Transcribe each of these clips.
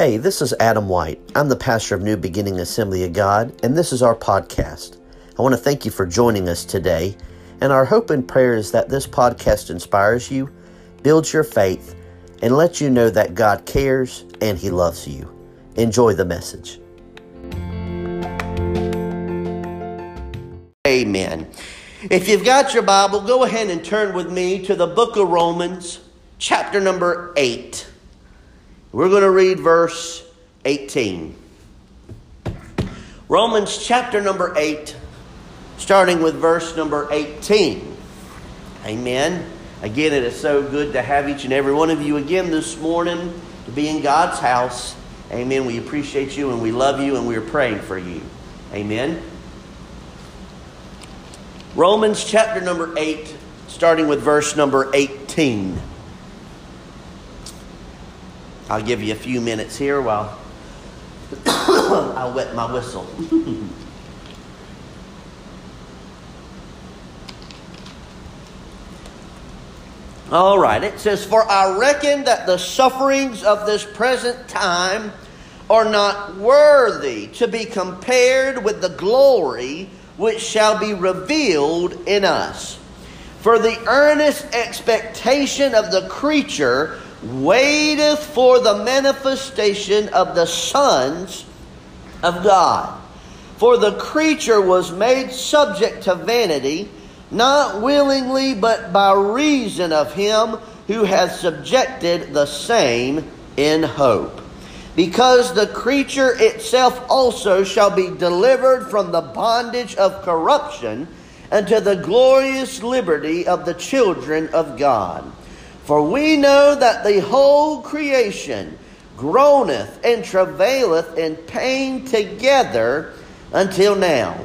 Hey, this is Adam White. I'm the pastor of New Beginning Assembly of God, and this is our podcast. I want to thank you for joining us today, and our hope and prayer is that this podcast inspires you, builds your faith, and lets you know that God cares and He loves you. Enjoy the message. Amen. If you've got your Bible, go ahead and turn with me to the book of Romans, chapter number 8. We're going to read verse 18. Romans chapter number 8, starting with verse number 18. Amen. Again, it is so good to have each and every one of you again this morning to be in God's house. Amen. We appreciate you and we love you and we're praying for you. Amen. Romans chapter number 8, starting with verse number 18. I'll give you a few minutes here while I wet my whistle. All right, it says, For I reckon that the sufferings of this present time are not worthy to be compared with the glory which shall be revealed in us. For the earnest expectation of the creature waiteth for the manifestation of the sons of God. For the creature was made subject to vanity, not willingly, but by reason of him who hath subjected the same in hope. Because the creature itself also shall be delivered from the bondage of corruption unto the glorious liberty of the children of God. For we know that the whole creation groaneth and travaileth in pain together until now.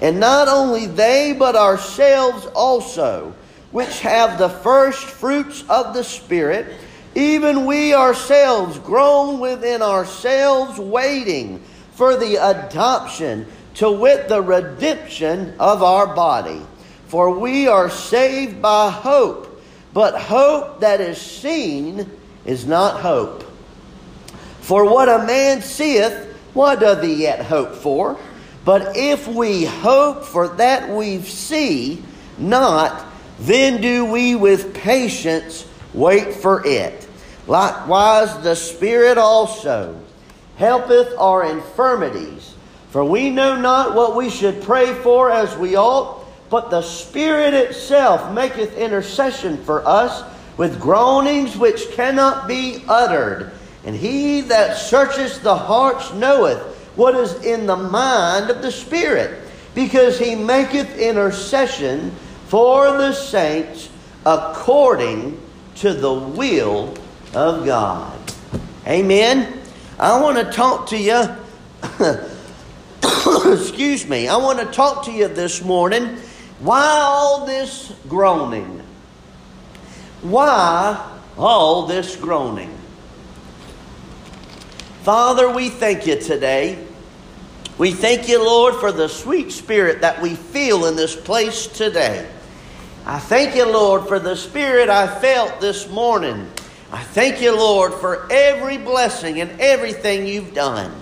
And not only they, but ourselves also, which have the first fruits of the Spirit, even we ourselves groan within ourselves, waiting for the adoption, to wit, the redemption of our body. For we are saved by hope. But hope that is seen is not hope. For what a man seeth, what doth he yet hope for? But if we hope for that we see not, then do we with patience wait for it. Likewise, the Spirit also helpeth our infirmities. For we know not what we should pray for as we ought but the Spirit itself maketh intercession for us with groanings which cannot be uttered. And he that searcheth the hearts knoweth what is in the mind of the Spirit, because he maketh intercession for the saints according to the will of God. Amen. I want to talk to you. excuse me. I want to talk to you this morning why all this groaning? Why all this groaning? Father, we thank you today. We thank you, Lord, for the sweet spirit that we feel in this place today. I thank you, Lord, for the spirit I felt this morning. I thank you, Lord, for every blessing and everything you've done.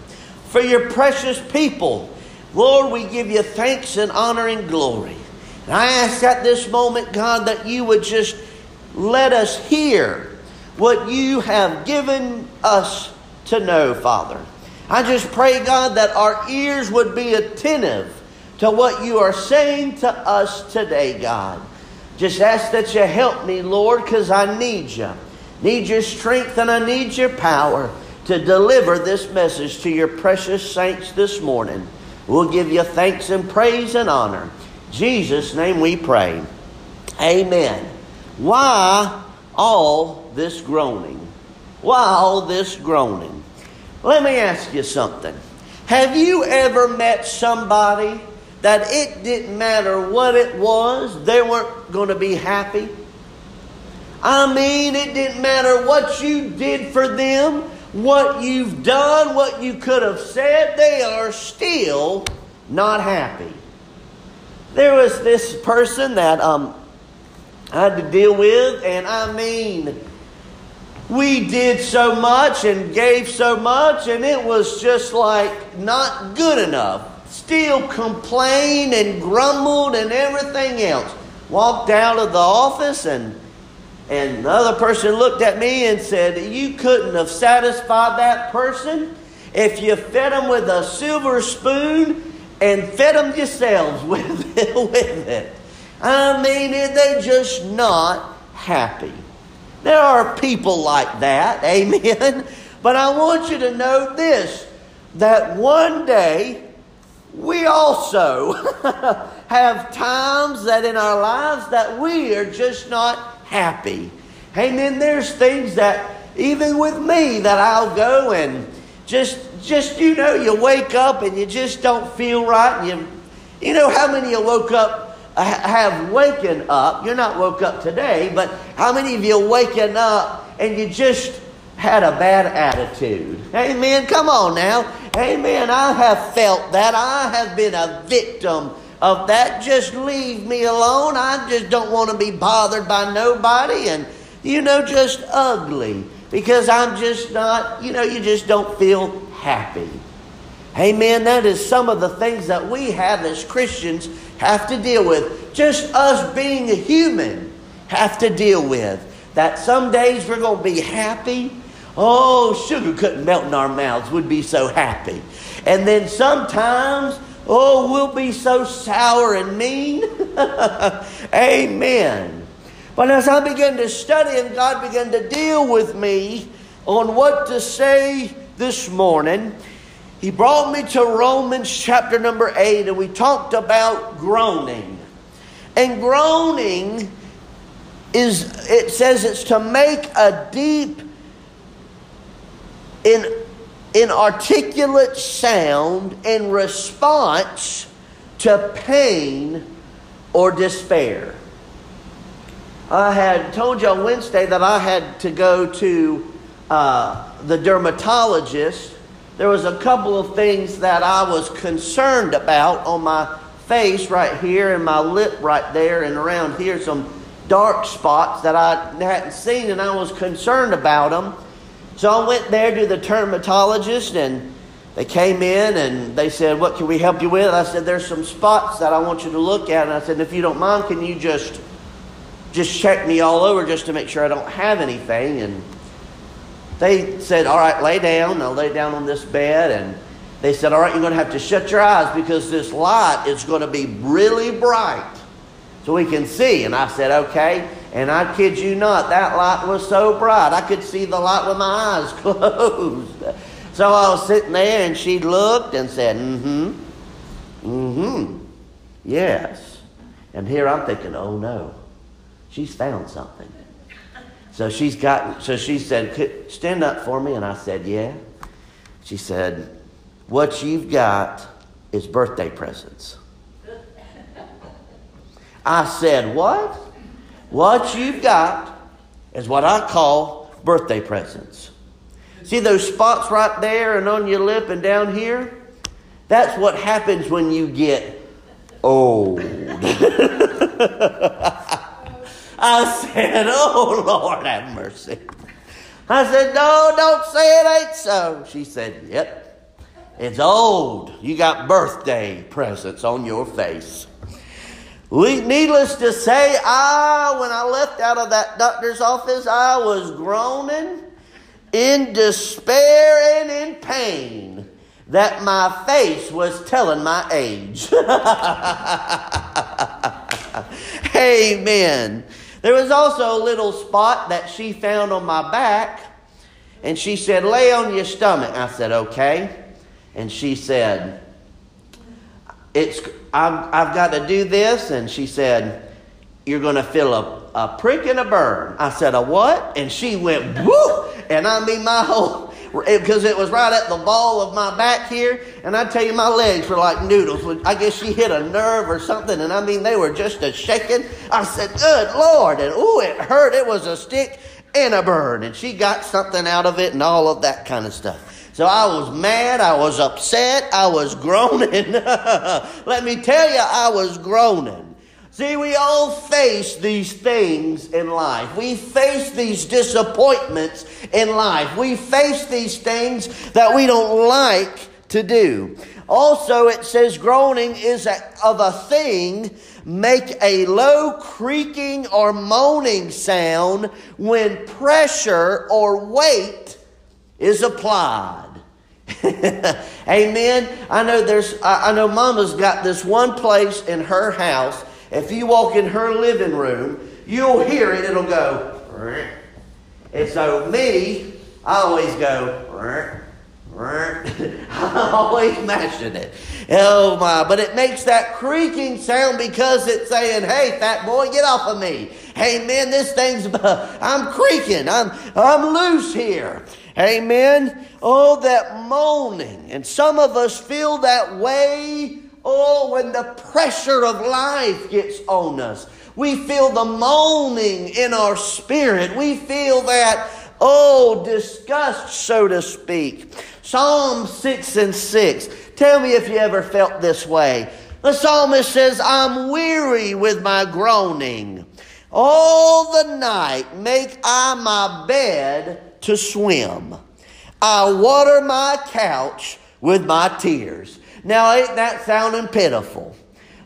For your precious people. Lord, we give you thanks and honor and glory. And I ask at this moment, God, that you would just let us hear what you have given us to know, Father. I just pray, God, that our ears would be attentive to what you are saying to us today, God. Just ask that you help me, Lord, because I need you. Need your strength and I need your power to deliver this message to your precious saints this morning. We'll give you thanks and praise and honor. Jesus' name we pray. Amen. Why all this groaning? Why all this groaning? Let me ask you something. Have you ever met somebody that it didn't matter what it was, they weren't going to be happy? I mean, it didn't matter what you did for them, what you've done, what you could have said, they are still not happy. There was this person that um, I had to deal with, and I mean, we did so much and gave so much, and it was just like not good enough. Still complained and grumbled and everything else. Walked out of the office, and, and the other person looked at me and said, You couldn't have satisfied that person if you fed them with a silver spoon and fed them yourselves with it. I mean, they're just not happy. There are people like that, amen. But I want you to know this that one day we also have times that in our lives that we are just not happy. Amen. There's things that even with me that I'll go and just just you know you wake up and you just don't feel right and you you know how many of you woke up uh, have waken up. You're not woke up today, but how many of you waken up and you just had a bad attitude? Amen. Come on now. Amen. I have felt that. I have been a victim of that. Just leave me alone. I just don't want to be bothered by nobody and, you know, just ugly because I'm just not, you know, you just don't feel happy. Amen. That is some of the things that we have as Christians have to deal with. Just us being a human have to deal with. That some days we're going to be happy. Oh, sugar couldn't melt in our mouths. We'd be so happy. And then sometimes, oh, we'll be so sour and mean. Amen. But as I began to study and God began to deal with me on what to say this morning, he brought me to Romans chapter number 8, and we talked about groaning. And groaning is, it says it's to make a deep, in, inarticulate sound in response to pain or despair. I had told you on Wednesday that I had to go to uh, the dermatologist there was a couple of things that I was concerned about on my face right here and my lip right there and around here some dark spots that I hadn't seen and I was concerned about them. So I went there to the dermatologist and they came in and they said, What can we help you with? I said, There's some spots that I want you to look at. And I said, If you don't mind, can you just just check me all over just to make sure I don't have anything? And they said, All right, lay down. I lay down on this bed, and they said, All right, you're going to have to shut your eyes because this light is going to be really bright so we can see. And I said, Okay. And I kid you not, that light was so bright, I could see the light with my eyes closed. So I was sitting there, and she looked and said, Mm hmm. Mm hmm. Yes. And here I'm thinking, Oh no, she's found something. So she's got, so she said, stand up for me. And I said, yeah. She said, what you've got is birthday presents. I said, what? What you've got is what I call birthday presents. See those spots right there and on your lip and down here? That's what happens when you get old. I said, Oh, Lord, have mercy. I said, No, don't say it ain't so. She said, Yep. It's old. You got birthday presents on your face. Needless to say, I, when I left out of that doctor's office, I was groaning in despair and in pain that my face was telling my age. Amen. There was also a little spot that she found on my back, and she said, Lay on your stomach. I said, Okay. And she said, it's, I've, I've got to do this. And she said, You're going to feel a, a prick and a burn. I said, A what? And she went, Whoop! And I mean, my whole because it was right at the ball of my back here. And I tell you, my legs were like noodles. I guess she hit a nerve or something. And I mean, they were just a shaking. I said, Good Lord. And ooh, it hurt. It was a stick and a burn. And she got something out of it and all of that kind of stuff. So I was mad. I was upset. I was groaning. Let me tell you, I was groaning. See, we all face these things in life. We face these disappointments in life. We face these things that we don't like to do. Also, it says groaning is a, of a thing make a low creaking or moaning sound when pressure or weight is applied. Amen. I know there's I know mama's got this one place in her house. If you walk in her living room, you'll hear it, it'll go. And so me, I always go I always mention it. Oh my, but it makes that creaking sound because it's saying, hey, fat boy, get off of me. Hey man, this thing's, I'm creaking. I'm, I'm loose here. Amen. Oh, that moaning. And some of us feel that way, oh, when the pressure of life gets on us. We feel the moaning in our spirit. We feel that, oh, disgust, so to speak. Psalm 6 and 6. Tell me if you ever felt this way. The psalmist says, I'm weary with my groaning. All the night make I my bed to swim. I water my couch with my tears. Now, ain't that sounding pitiful?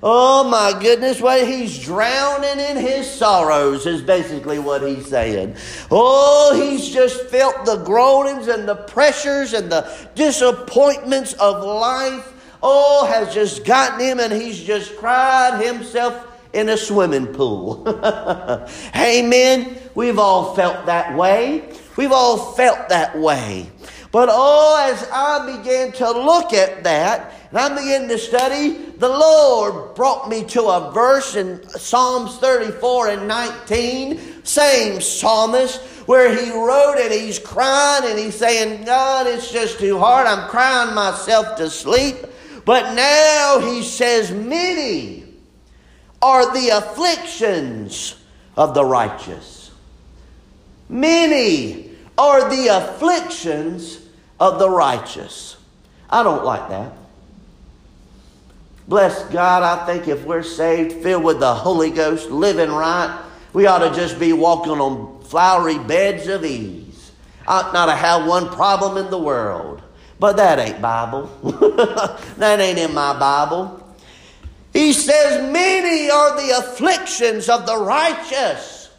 Oh my goodness, what he's drowning in his sorrows is basically what he's saying. Oh, he's just felt the groanings and the pressures and the disappointments of life. Oh, has just gotten him and he's just cried himself in a swimming pool. Amen. We've all felt that way. We've all felt that way. But oh, as I began to look at that, and I began to study, the Lord brought me to a verse in Psalms 34 and 19, same psalmist, where he wrote and he's crying and he's saying, God, it's just too hard. I'm crying myself to sleep. But now he says, Many are the afflictions of the righteous. Many are the afflictions of the righteous. I don't like that. Bless God, I think if we're saved, filled with the Holy Ghost, living right, we ought to just be walking on flowery beds of ease. Ought not to have one problem in the world. But that ain't Bible. that ain't in my Bible. He says, Many are the afflictions of the righteous.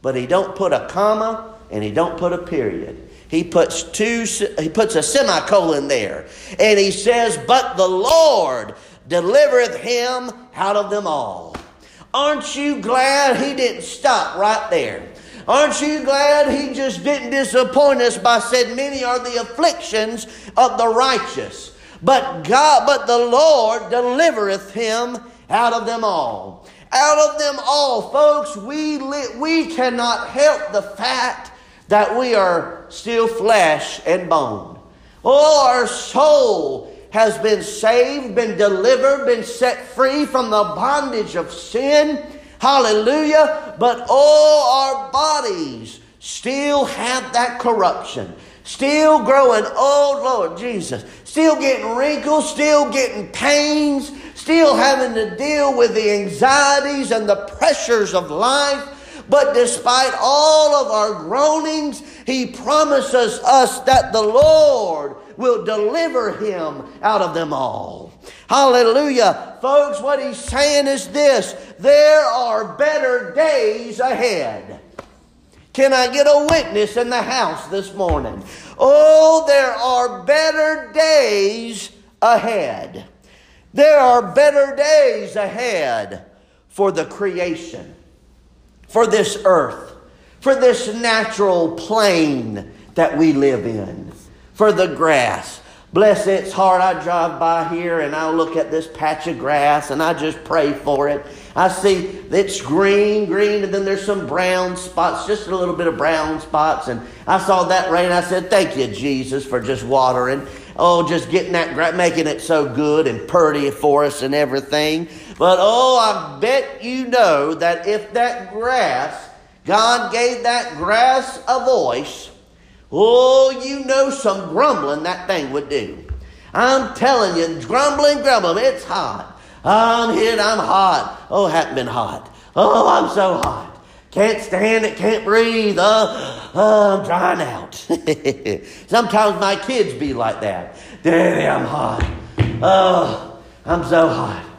But he don't put a comma and he don't put a period. He puts two he puts a semicolon there. And he says, But the Lord delivereth him out of them all. Aren't you glad he didn't stop right there? Aren't you glad he just didn't disappoint us by saying, Many are the afflictions of the righteous. But God, but the Lord delivereth him out of them all. Out of them all, folks, we, li- we cannot help the fact that we are still flesh and bone. Oh, our soul has been saved, been delivered, been set free from the bondage of sin. Hallelujah. But oh, our bodies still have that corruption. Still growing old, Lord Jesus. Still getting wrinkles, still getting pains, still having to deal with the anxieties and the pressures of life. But despite all of our groanings, he promises us that the Lord will deliver him out of them all. Hallelujah. Folks, what he's saying is this there are better days ahead. Can I get a witness in the house this morning? Oh, there are better days ahead. There are better days ahead for the creation for this earth, for this natural plane that we live in, for the grass. Bless its heart, I drive by here and I look at this patch of grass and I just pray for it. I see it's green, green, and then there's some brown spots, just a little bit of brown spots. And I saw that rain. I said, Thank you, Jesus, for just watering. Oh, just getting that, making it so good and pretty for us and everything. But oh, I bet you know that if that grass, God gave that grass a voice, oh, you know some grumbling that thing would do. I'm telling you, grumbling, grumbling, it's hot. I'm hit, I'm hot. Oh, haven't been hot. Oh, I'm so hot. Can't stand it, can't breathe. Uh, uh, I'm drying out. Sometimes my kids be like that. Daddy, I'm hot. Oh, I'm so hot.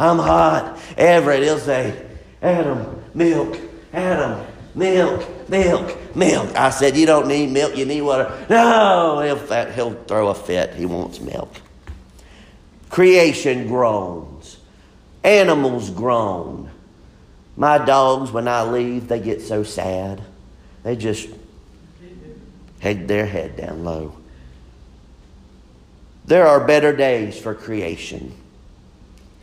I'm hot. Everett, he'll say, Adam, milk. Adam, milk, milk, milk. I said, You don't need milk, you need water. No, he'll, he'll throw a fit. He wants milk. Creation groans, animals groan. My dogs, when I leave, they get so sad. They just head their head down low. There are better days for creation.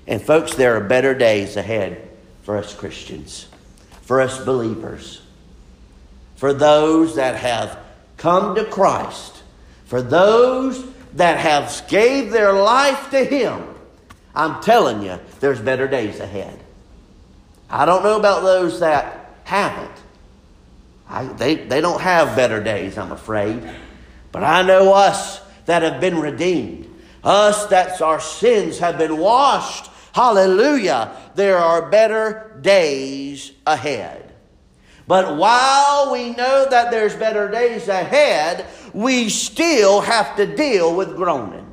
And, folks, there are better days ahead for us Christians, for us believers, for those that have come to Christ, for those that have gave their life to Him. I'm telling you, there's better days ahead. I don't know about those that haven't. I, they, they don't have better days, I'm afraid. But I know us that have been redeemed, us that our sins have been washed. Hallelujah. There are better days ahead. But while we know that there's better days ahead, we still have to deal with groaning.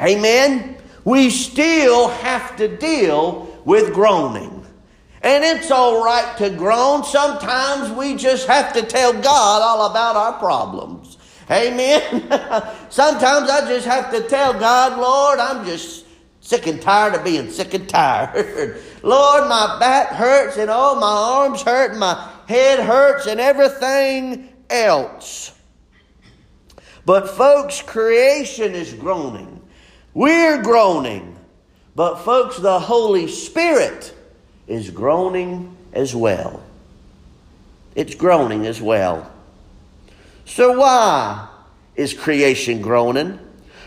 Amen? We still have to deal with groaning. And it's all right to groan. Sometimes we just have to tell God all about our problems. Amen. Sometimes I just have to tell God, Lord, I'm just sick and tired of being sick and tired. Lord, my back hurts and oh, my arms hurt and my head hurts and everything else. But, folks, creation is groaning. We're groaning. But, folks, the Holy Spirit is groaning as well. It's groaning as well. So, why is creation groaning?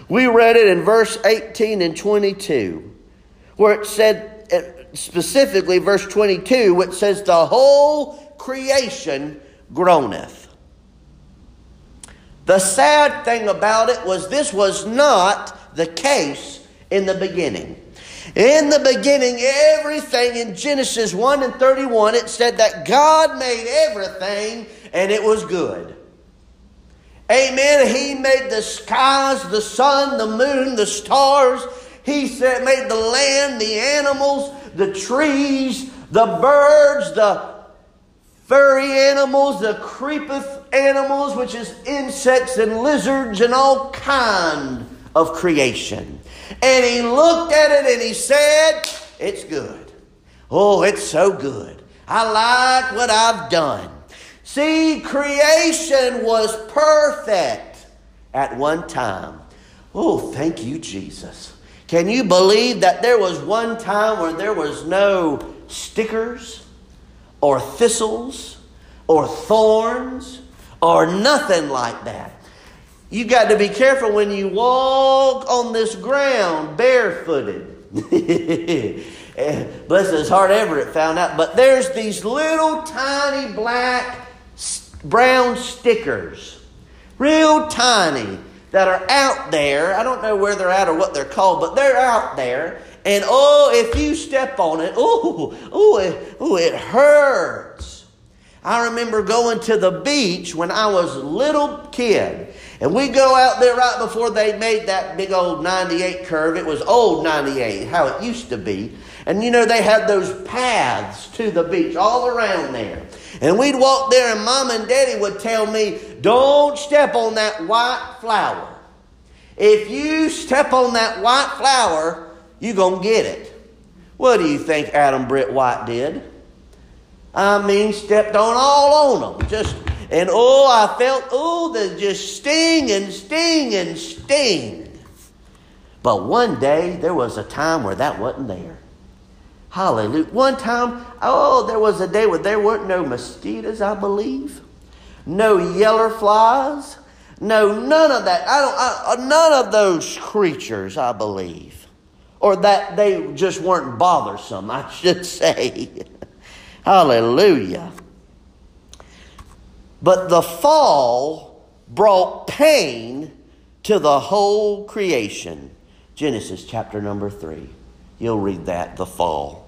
We read it in verse 18 and 22, where it said, uh, specifically, verse 22, which says, The whole creation groaneth. The sad thing about it was this was not the case in the beginning. In the beginning, everything in Genesis 1 and 31, it said that God made everything and it was good. Amen. He made the skies, the sun, the moon, the stars. He said, made the land, the animals, the trees, the birds, the furry animals, the creepeth animals, which is insects and lizards and all kind of creation. And he looked at it and he said, It's good. Oh, it's so good. I like what I've done. See, creation was perfect at one time. Oh, thank you, Jesus. Can you believe that there was one time where there was no stickers or thistles or thorns or nothing like that? You got to be careful when you walk on this ground barefooted. Bless his heart, Everett found out. But there's these little tiny black, brown stickers, real tiny, that are out there. I don't know where they're at or what they're called, but they're out there. And oh, if you step on it, oh, oh, it, oh, it hurts. I remember going to the beach when I was a little kid. And we go out there right before they made that big old 98 curve. It was old 98, how it used to be. And you know, they had those paths to the beach all around there. And we'd walk there, and mom and daddy would tell me, Don't step on that white flower. If you step on that white flower, you're going to get it. What do you think Adam Britt White did? I mean, stepped on all on them. Just and oh, I felt, oh, the just sting and sting and sting. But one day, there was a time where that wasn't there. Hallelujah. One time, oh, there was a day where there weren't no mosquitoes, I believe. No yeller flies. No, none of that. I don't, I, uh, none of those creatures, I believe. Or that they just weren't bothersome, I should say. Hallelujah. But the fall brought pain to the whole creation. Genesis chapter number 3. You'll read that, the fall.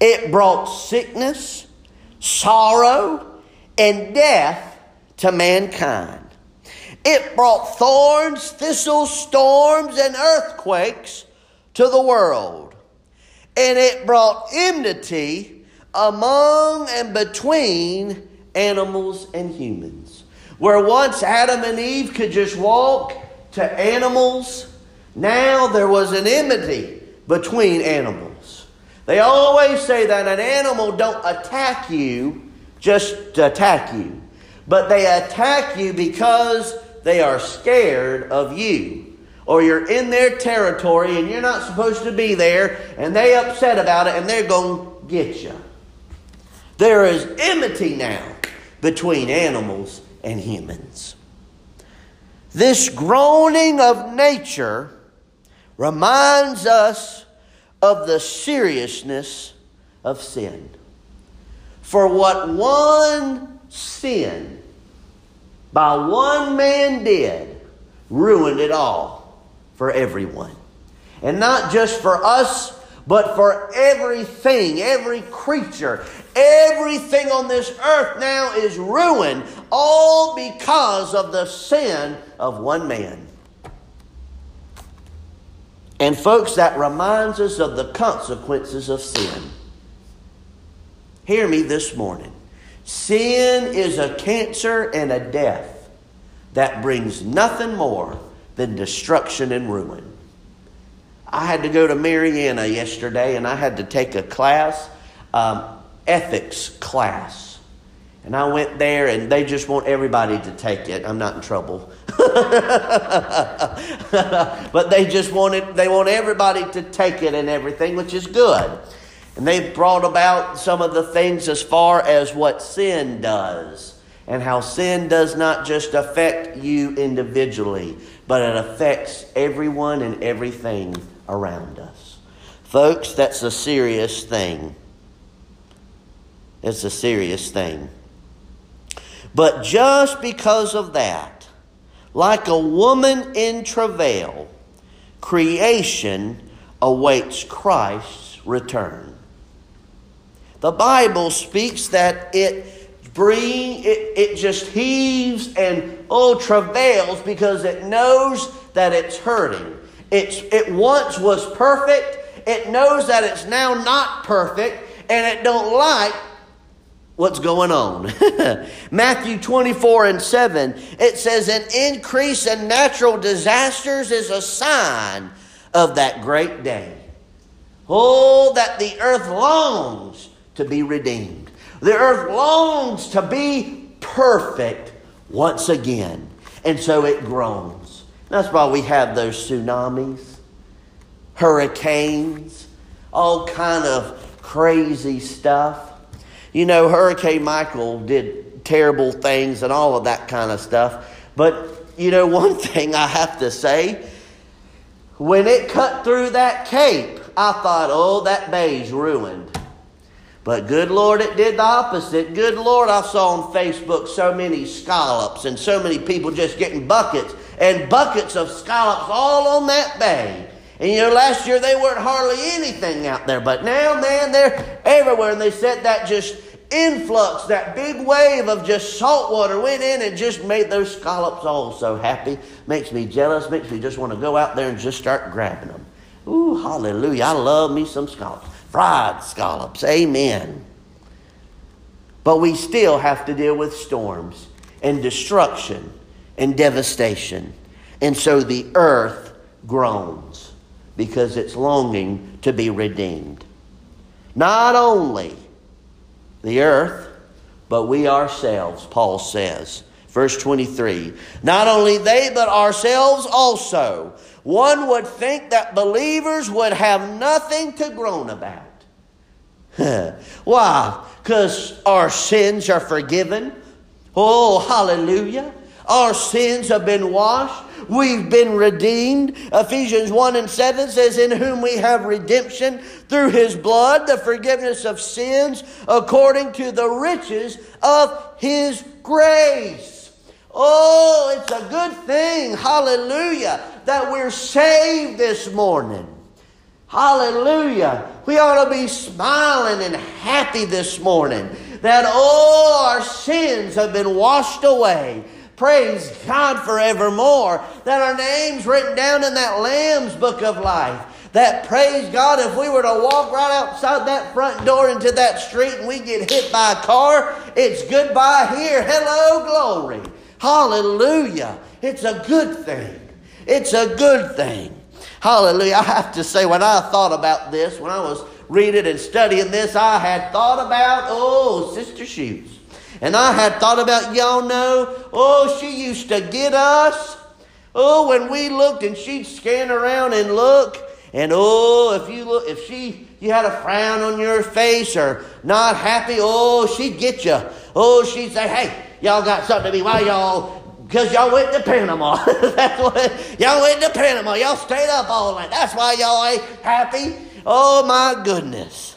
It brought sickness, sorrow, and death to mankind. It brought thorns, thistles, storms, and earthquakes to the world. And it brought enmity among and between animals and humans. Where once Adam and Eve could just walk to animals, now there was an enmity between animals. They always say that an animal don't attack you just to attack you, but they attack you because they are scared of you. Or you're in their territory and you're not supposed to be there, and they upset about it and they're going to get you. There is enmity now between animals and humans. This groaning of nature reminds us of the seriousness of sin. For what one sin by one man did ruined it all for everyone. And not just for us, but for everything, every creature, everything on this earth now is ruined, all because of the sin of one man. And, folks, that reminds us of the consequences of sin. Hear me this morning. Sin is a cancer and a death that brings nothing more than destruction and ruin. I had to go to Marianna yesterday and I had to take a class, um, ethics class. And I went there and they just want everybody to take it. I'm not in trouble. but they just wanted, they want everybody to take it and everything, which is good. And they've brought about some of the things as far as what sin does and how sin does not just affect you individually, but it affects everyone and everything around us. Folks, that's a serious thing. It's a serious thing. But just because of that, like a woman in travail, creation awaits Christ's return. The Bible speaks that it bring it, it just heaves and oh travails because it knows that it's hurting. It's, it once was perfect. It knows that it's now not perfect, and it don't like what's going on. Matthew 24 and 7, it says, An increase in natural disasters is a sign of that great day. Oh, that the earth longs to be redeemed. The earth longs to be perfect once again. And so it groans. That's why we have those tsunamis, hurricanes, all kind of crazy stuff. You know, Hurricane Michael did terrible things and all of that kind of stuff. But, you know, one thing I have to say, when it cut through that cape, I thought, oh, that bay's ruined. But good Lord, it did the opposite. Good Lord, I saw on Facebook so many scallops and so many people just getting buckets and buckets of scallops all on that bay. And you know, last year they weren't hardly anything out there, but now, man, they're everywhere. And they said that just influx, that big wave of just salt water went in and just made those scallops all so happy. Makes me jealous, makes me just want to go out there and just start grabbing them. Ooh, hallelujah. I love me some scallops fried scallops. Amen. But we still have to deal with storms and destruction and devastation. And so the earth groans because it's longing to be redeemed. Not only the earth, but we ourselves, Paul says. Verse 23 Not only they, but ourselves also. One would think that believers would have nothing to groan about. Why? Because our sins are forgiven. Oh, hallelujah. Our sins have been washed. We've been redeemed. Ephesians 1 and 7 says, In whom we have redemption through his blood, the forgiveness of sins, according to the riches of his grace. Oh, it's a good thing, hallelujah, that we're saved this morning. Hallelujah. We ought to be smiling and happy this morning that all our sins have been washed away. Praise God forevermore. That our names written down in that Lamb's book of life. That praise God, if we were to walk right outside that front door into that street and we get hit by a car, it's goodbye here. Hello, glory. Hallelujah. It's a good thing. It's a good thing. Hallelujah. I have to say, when I thought about this, when I was reading and studying this, I had thought about, oh, Sister Shoes. And I had thought about, y'all know, oh, she used to get us. Oh, when we looked and she'd scan around and look. And oh, if you look, if she, you had a frown on your face or not happy, oh, she'd get you. Oh, she'd say, hey, y'all got something to be, why y'all because y'all went to Panama. That's what y'all went to Panama. Y'all stayed up all night. That's why y'all ain't happy. Oh my goodness.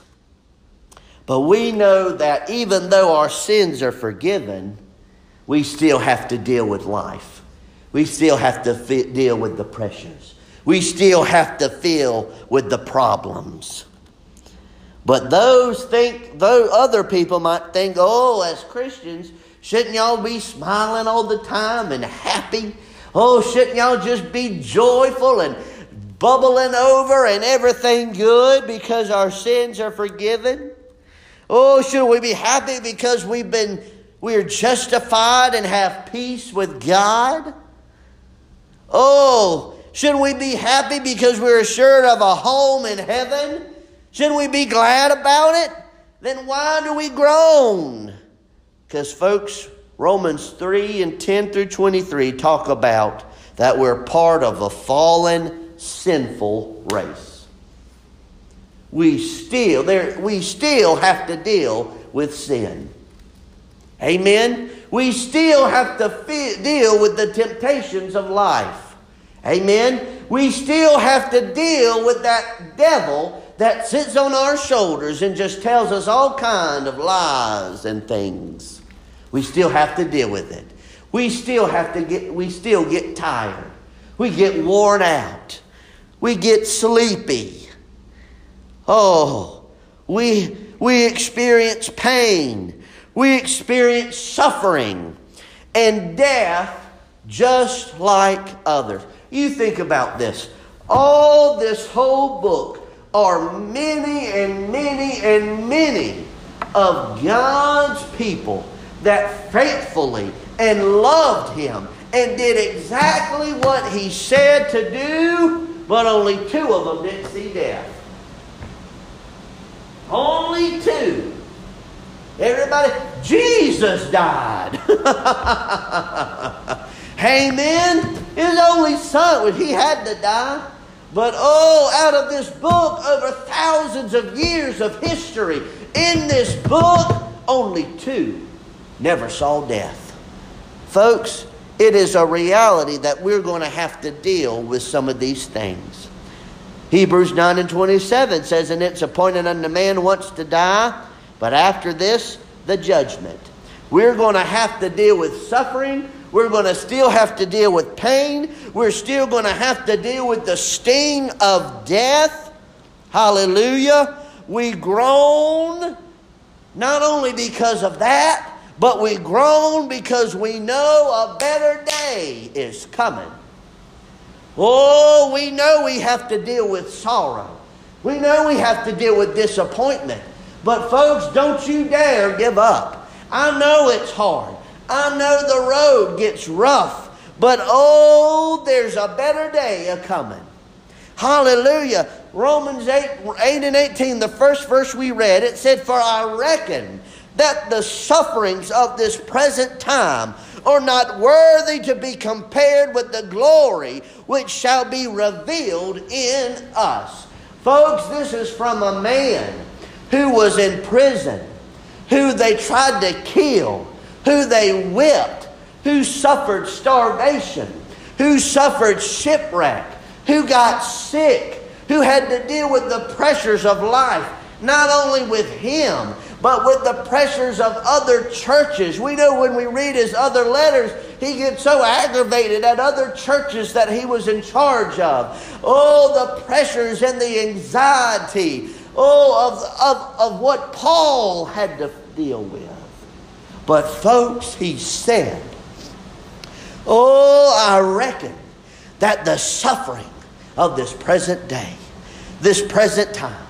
But we know that even though our sins are forgiven, we still have to deal with life. We still have to fi- deal with the pressures. We still have to deal with the problems. But those think, though other people might think, oh, as Christians, Shouldn't y'all be smiling all the time and happy? Oh, shouldn't y'all just be joyful and bubbling over and everything good because our sins are forgiven? Oh, should we be happy because we've been we're justified and have peace with God? Oh, should we be happy because we're assured of a home in heaven? Shouldn't we be glad about it? Then why do we groan? Because, folks, Romans 3 and 10 through 23 talk about that we're part of a fallen, sinful race. We still, there, we still have to deal with sin. Amen? We still have to fi- deal with the temptations of life. Amen? We still have to deal with that devil that sits on our shoulders and just tells us all kind of lies and things. We still have to deal with it. We still have to get, we still get tired. We get worn out. We get sleepy. Oh, we, we experience pain. We experience suffering and death just like others. You think about this. All this whole book are many and many and many of God's people that faithfully and loved him and did exactly what he said to do, but only two of them didn't see death. Only two. Everybody, Jesus died. Amen. His only son, he had to die. But oh, out of this book, over thousands of years of history, in this book, only two never saw death. Folks, it is a reality that we're going to have to deal with some of these things. Hebrews 9 and 27 says, And it's appointed unto man once to die, but after this, the judgment. We're going to have to deal with suffering. We're going to still have to deal with pain. We're still going to have to deal with the sting of death. Hallelujah. We groan not only because of that, but we groan because we know a better day is coming. Oh, we know we have to deal with sorrow. We know we have to deal with disappointment. But, folks, don't you dare give up. I know it's hard. I know the road gets rough. But, oh, there's a better day a coming. Hallelujah. Romans 8, 8 and 18, the first verse we read, it said, For I reckon that the sufferings of this present time are not worthy to be compared with the glory which shall be revealed in us. Folks, this is from a man who was in prison, who they tried to kill, who they whipped, who suffered starvation, who suffered shipwreck, who got sick, who had to deal with the pressures of life, not only with him, but with the pressures of other churches. We know when we read his other letters, he gets so aggravated at other churches that he was in charge of. Oh, the pressures and the anxiety, oh, of, of, of what Paul had to deal with. But, folks, he said, Oh, I reckon that the suffering of this present day, this present time,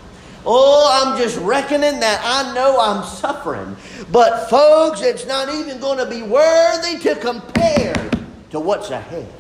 Oh, I'm just reckoning that I know I'm suffering. But, folks, it's not even going to be worthy to compare to what's ahead.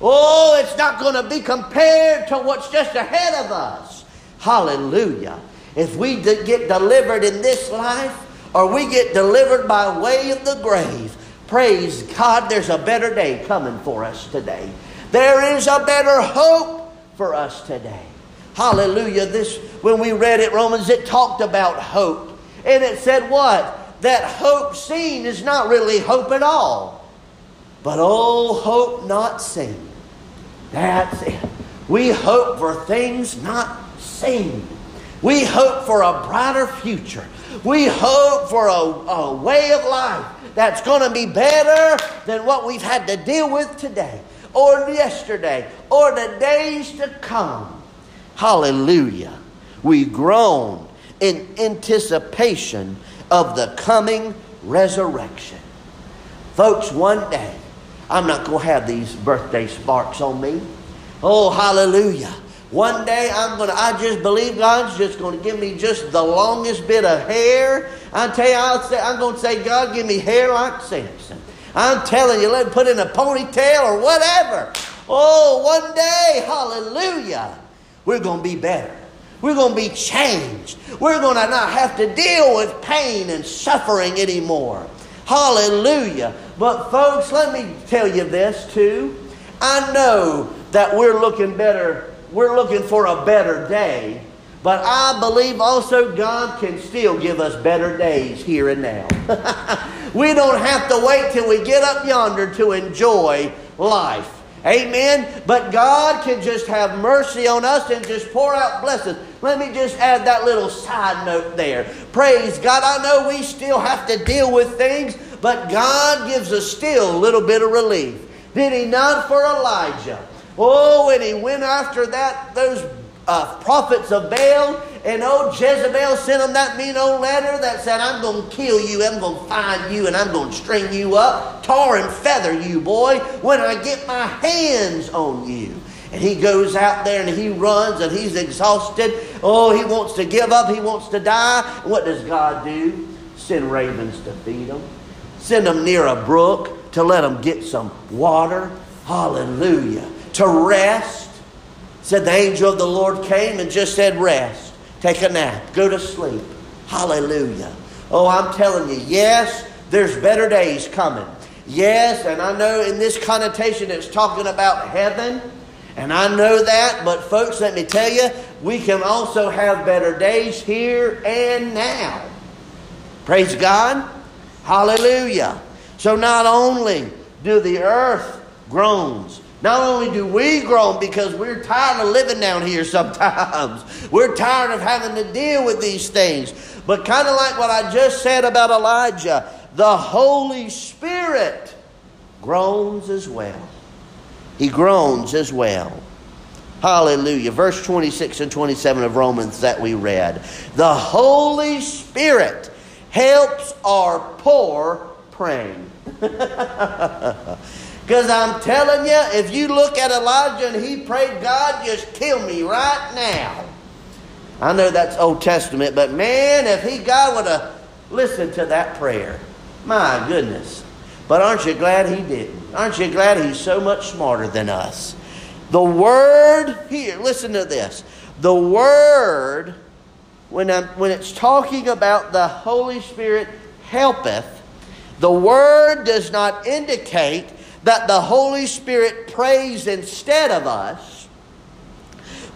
Oh, it's not going to be compared to what's just ahead of us. Hallelujah. If we get delivered in this life, or we get delivered by way of the grave, praise God, there's a better day coming for us today. There is a better hope for us today. Hallelujah. This, when we read it, Romans, it talked about hope. And it said what? That hope seen is not really hope at all. But oh, hope not seen. That's it. We hope for things not seen. We hope for a brighter future. We hope for a, a way of life that's going to be better than what we've had to deal with today, or yesterday, or the days to come. Hallelujah. We groan in anticipation of the coming resurrection. Folks, one day, I'm not going to have these birthday sparks on me. Oh, hallelujah. One day I'm gonna I just believe God's just gonna give me just the longest bit of hair. I tell you, I'll say I'm gonna say, God, give me hair like Samson. I'm telling you, let me put in a ponytail or whatever. Oh, one day, hallelujah we're going to be better. We're going to be changed. We're going to not have to deal with pain and suffering anymore. Hallelujah. But, folks, let me tell you this too. I know that we're looking better, we're looking for a better day, but I believe also God can still give us better days here and now. we don't have to wait till we get up yonder to enjoy life. Amen. But God can just have mercy on us and just pour out blessings. Let me just add that little side note there. Praise God. I know we still have to deal with things, but God gives us still a little bit of relief. Did He not for Elijah? Oh, and he went after that, those uh, prophets of Baal, and old Jezebel sent him that mean old letter that said, I'm going to kill you, I'm going to find you, and I'm going to string you up, tar and feather you, boy, when I get my hands on you. And he goes out there and he runs and he's exhausted. Oh, he wants to give up, he wants to die. What does God do? Send ravens to feed them, send them near a brook to let them get some water. Hallelujah. To rest. Said the angel of the Lord came and just said, Rest. Take a nap. Go to sleep. Hallelujah. Oh, I'm telling you, yes, there's better days coming. Yes, and I know in this connotation it's talking about heaven, and I know that, but folks, let me tell you, we can also have better days here and now. Praise God. Hallelujah. So not only do the earth groans, not only do we groan because we're tired of living down here sometimes, we're tired of having to deal with these things, but kind of like what I just said about Elijah, the Holy Spirit groans as well. He groans as well. Hallelujah. Verse 26 and 27 of Romans that we read. The Holy Spirit helps our poor praying. Because I'm telling you, if you look at Elijah and he prayed, God, just kill me right now. I know that's Old Testament, but man, if he, God would have listened to that prayer, my goodness. But aren't you glad he didn't? Aren't you glad he's so much smarter than us? The Word, here, listen to this. The Word, when, I'm, when it's talking about the Holy Spirit helpeth, the Word does not indicate that the Holy Spirit prays instead of us,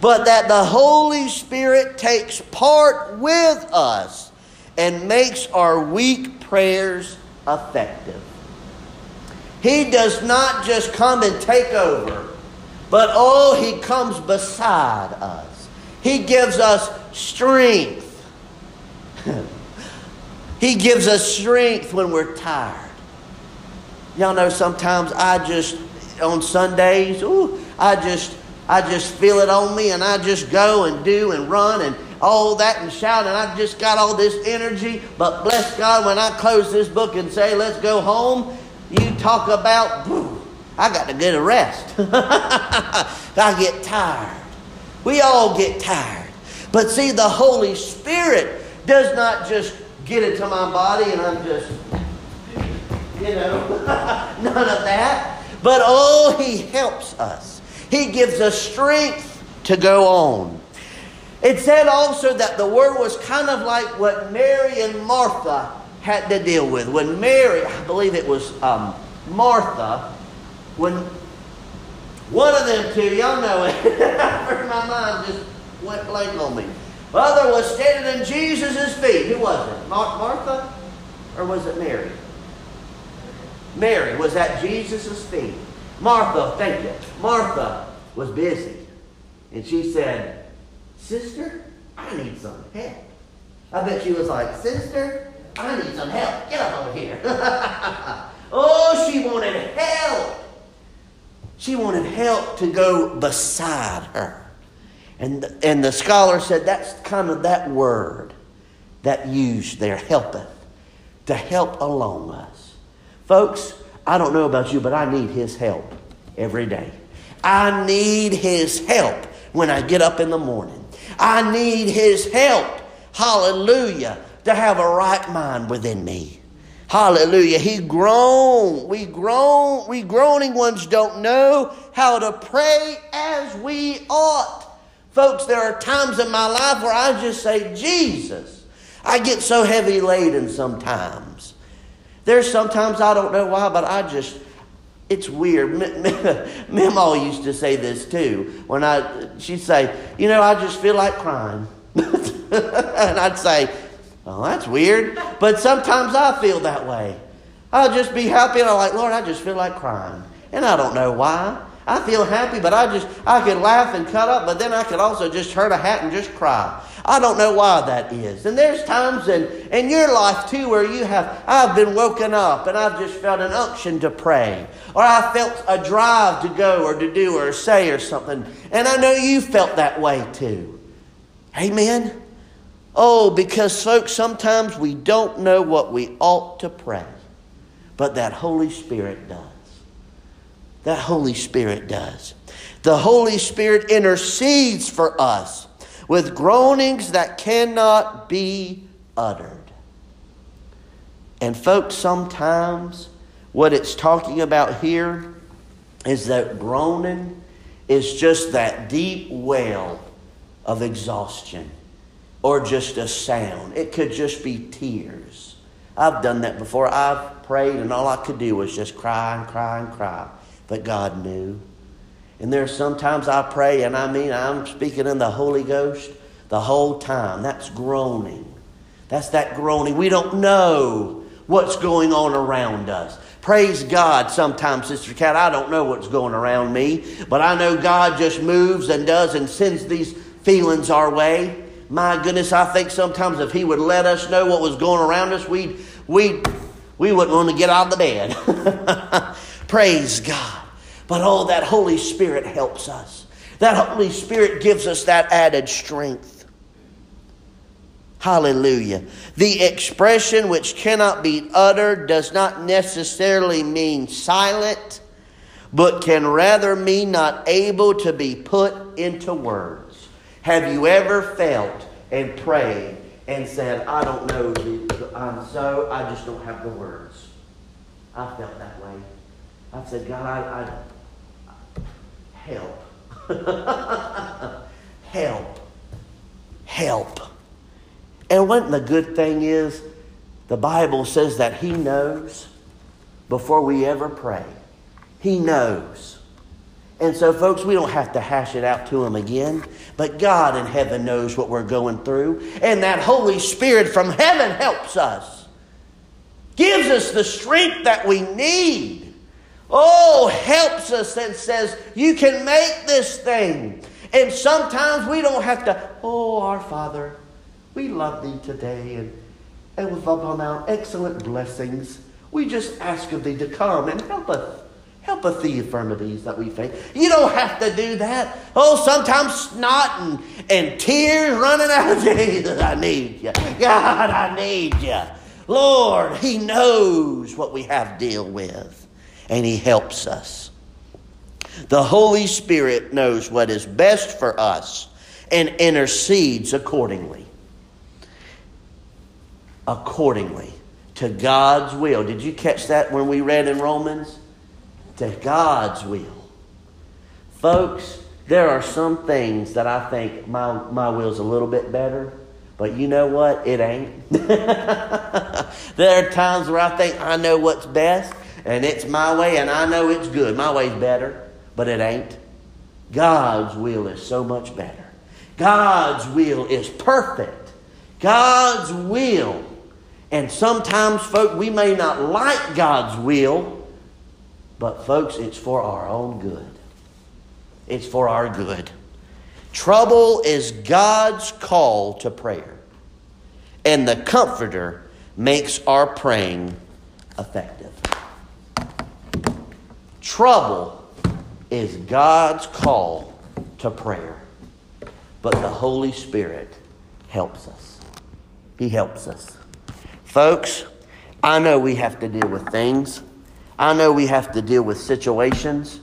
but that the Holy Spirit takes part with us and makes our weak prayers effective. He does not just come and take over, but oh, He comes beside us. He gives us strength. He gives us strength when we're tired. Y'all know sometimes I just, on Sundays, ooh, I just, I just feel it on me and I just go and do and run and all that and shout and I've just got all this energy. But bless God, when I close this book and say, let's go home, you talk about, I got to get a rest. I get tired. We all get tired. But see, the Holy Spirit does not just get into my body and I'm just, you know, none of that. But oh, He helps us. He gives us strength to go on. It said also that the word was kind of like what Mary and Martha had to deal with. When Mary, I believe it was um, Martha, when one of them two, y'all know it, my mind just went blank on me. Mother was standing in Jesus' feet. Who was it? Mar- Martha? Or was it Mary? Mary was at Jesus' feet. Martha, thank you. Martha was busy. And she said, Sister, I need some help. I bet she was like, Sister, I need some help. Get up over here. oh, she wanted help. She wanted help to go beside her. And, and the scholar said that's kind of that word that used there, helpeth, to help along us. Folks, I don't know about you, but I need his help every day. I need his help when I get up in the morning. I need his help, hallelujah, to have a right mind within me. Hallelujah. He groan. We groan. We groaning ones don't know how to pray as we ought. Folks, there are times in my life where I just say, Jesus. I get so heavy laden sometimes. There's sometimes I don't know why, but I just, it's weird. Memo used to say this too. When I, she'd say, you know, I just feel like crying. and I'd say, well, that's weird. But sometimes I feel that way. I'll just be happy and I'm like, Lord, I just feel like crying. And I don't know why. I feel happy, but I just, I could laugh and cut up, but then I could also just turn a hat and just cry. I don't know why that is. And there's times in, in your life too where you have, I've been woken up and I've just felt an unction to pray. Or I felt a drive to go or to do or say or something. And I know you felt that way too. Amen? Oh, because folks, sometimes we don't know what we ought to pray, but that Holy Spirit does. That Holy Spirit does. The Holy Spirit intercedes for us with groanings that cannot be uttered. And, folks, sometimes what it's talking about here is that groaning is just that deep well of exhaustion or just a sound. It could just be tears. I've done that before. I've prayed, and all I could do was just cry and cry and cry. But God knew. And there's sometimes I pray, and I mean, I'm speaking in the Holy Ghost the whole time. That's groaning. That's that groaning. We don't know what's going on around us. Praise God, sometimes, Sister Cat, I don't know what's going around me, but I know God just moves and does and sends these feelings our way. My goodness, I think sometimes if He would let us know what was going around us, we'd, we'd, we wouldn't want to get out of the bed. Praise God. But oh, that Holy Spirit helps us. That Holy Spirit gives us that added strength. Hallelujah. The expression which cannot be uttered does not necessarily mean silent, but can rather mean not able to be put into words. Have you ever felt and prayed and said, I don't know, I'm so, I just don't have the words? I felt that way. I said, God, I, I help. help. Help. And what the good thing is, the Bible says that He knows before we ever pray. He knows. And so, folks, we don't have to hash it out to Him again. But God in heaven knows what we're going through. And that Holy Spirit from heaven helps us, gives us the strength that we need Oh, helps us and says, You can make this thing. And sometimes we don't have to, Oh, our Father, we love thee today. And, and with upon our excellent blessings. We just ask of thee to come and help us. Help us the infirmities that we face. You don't have to do that. Oh, sometimes snot and, and tears running out of Jesus. I need you. God, I need you. Lord, He knows what we have to deal with, and He helps us. The Holy Spirit knows what is best for us and intercedes accordingly. Accordingly to God's will. Did you catch that when we read in Romans? To God's will. Folks, there are some things that I think my, my will's a little bit better, but you know what? It ain't. there are times where I think I know what's best, and it's my way, and I know it's good. My way's better, but it ain't. God's will is so much better. God's will is perfect. God's will. And sometimes, folks, we may not like God's will, but, folks, it's for our own good. It's for our good. Trouble is God's call to prayer, and the Comforter makes our praying effective. Trouble is God's call to prayer, but the Holy Spirit helps us. He helps us. Folks, I know we have to deal with things. I know we have to deal with situations.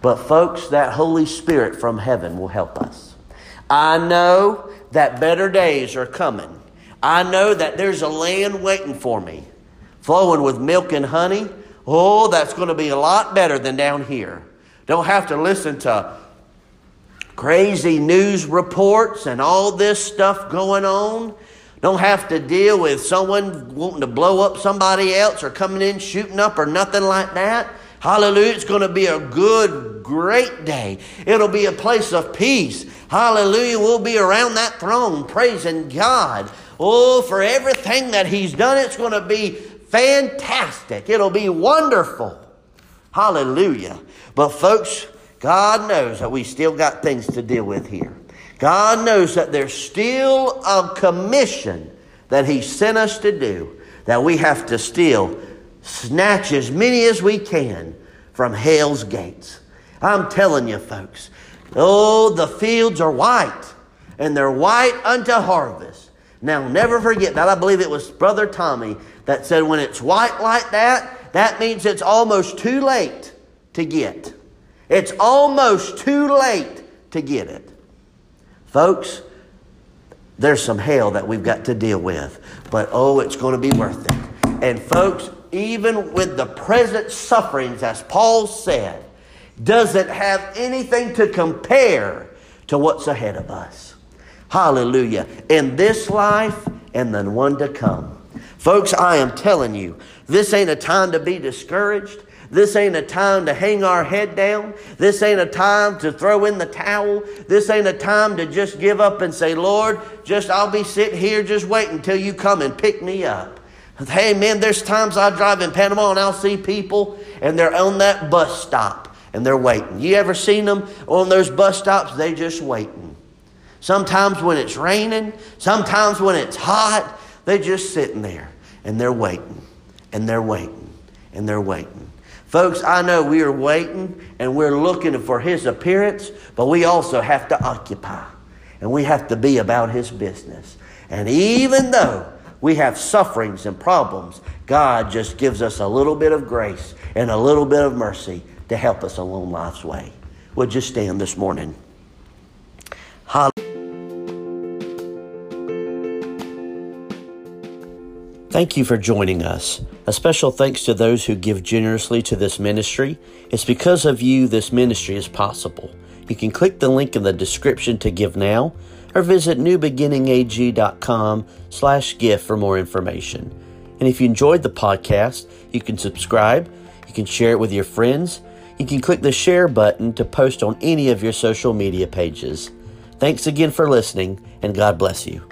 But, folks, that Holy Spirit from heaven will help us. I know that better days are coming. I know that there's a land waiting for me, flowing with milk and honey. Oh, that's going to be a lot better than down here. Don't have to listen to crazy news reports and all this stuff going on. Don't have to deal with someone wanting to blow up somebody else or coming in shooting up or nothing like that. Hallelujah. It's going to be a good, great day. It'll be a place of peace. Hallelujah. We'll be around that throne praising God. Oh, for everything that He's done, it's going to be fantastic. It'll be wonderful. Hallelujah. But, folks, God knows that we still got things to deal with here. God knows that there's still a commission that He sent us to do that we have to still snatch as many as we can from hell's gates. I'm telling you, folks, oh, the fields are white, and they're white unto harvest. Now, never forget that. I believe it was Brother Tommy that said, when it's white like that, that means it's almost too late to get. It's almost too late to get it. Folks, there's some hell that we've got to deal with, but oh, it's going to be worth it. And folks, even with the present sufferings, as Paul said, doesn't have anything to compare to what's ahead of us. Hallelujah. In this life and the one to come. Folks, I am telling you, this ain't a time to be discouraged. This ain't a time to hang our head down. This ain't a time to throw in the towel. This ain't a time to just give up and say, Lord, just I'll be sitting here just waiting until you come and pick me up. Hey, man, there's times I drive in Panama and I'll see people and they're on that bus stop and they're waiting. You ever seen them on those bus stops? They just waiting. Sometimes when it's raining, sometimes when it's hot, they're just sitting there and they're waiting and they're waiting and they're waiting. Folks, I know we are waiting and we're looking for His appearance, but we also have to occupy and we have to be about His business. And even though we have sufferings and problems, God just gives us a little bit of grace and a little bit of mercy to help us along life's way. Would you stand this morning? Thank you for joining us. A special thanks to those who give generously to this ministry. It's because of you this ministry is possible. You can click the link in the description to give now or visit newbeginningag.com slash gift for more information. And if you enjoyed the podcast, you can subscribe, you can share it with your friends, you can click the share button to post on any of your social media pages. Thanks again for listening, and God bless you.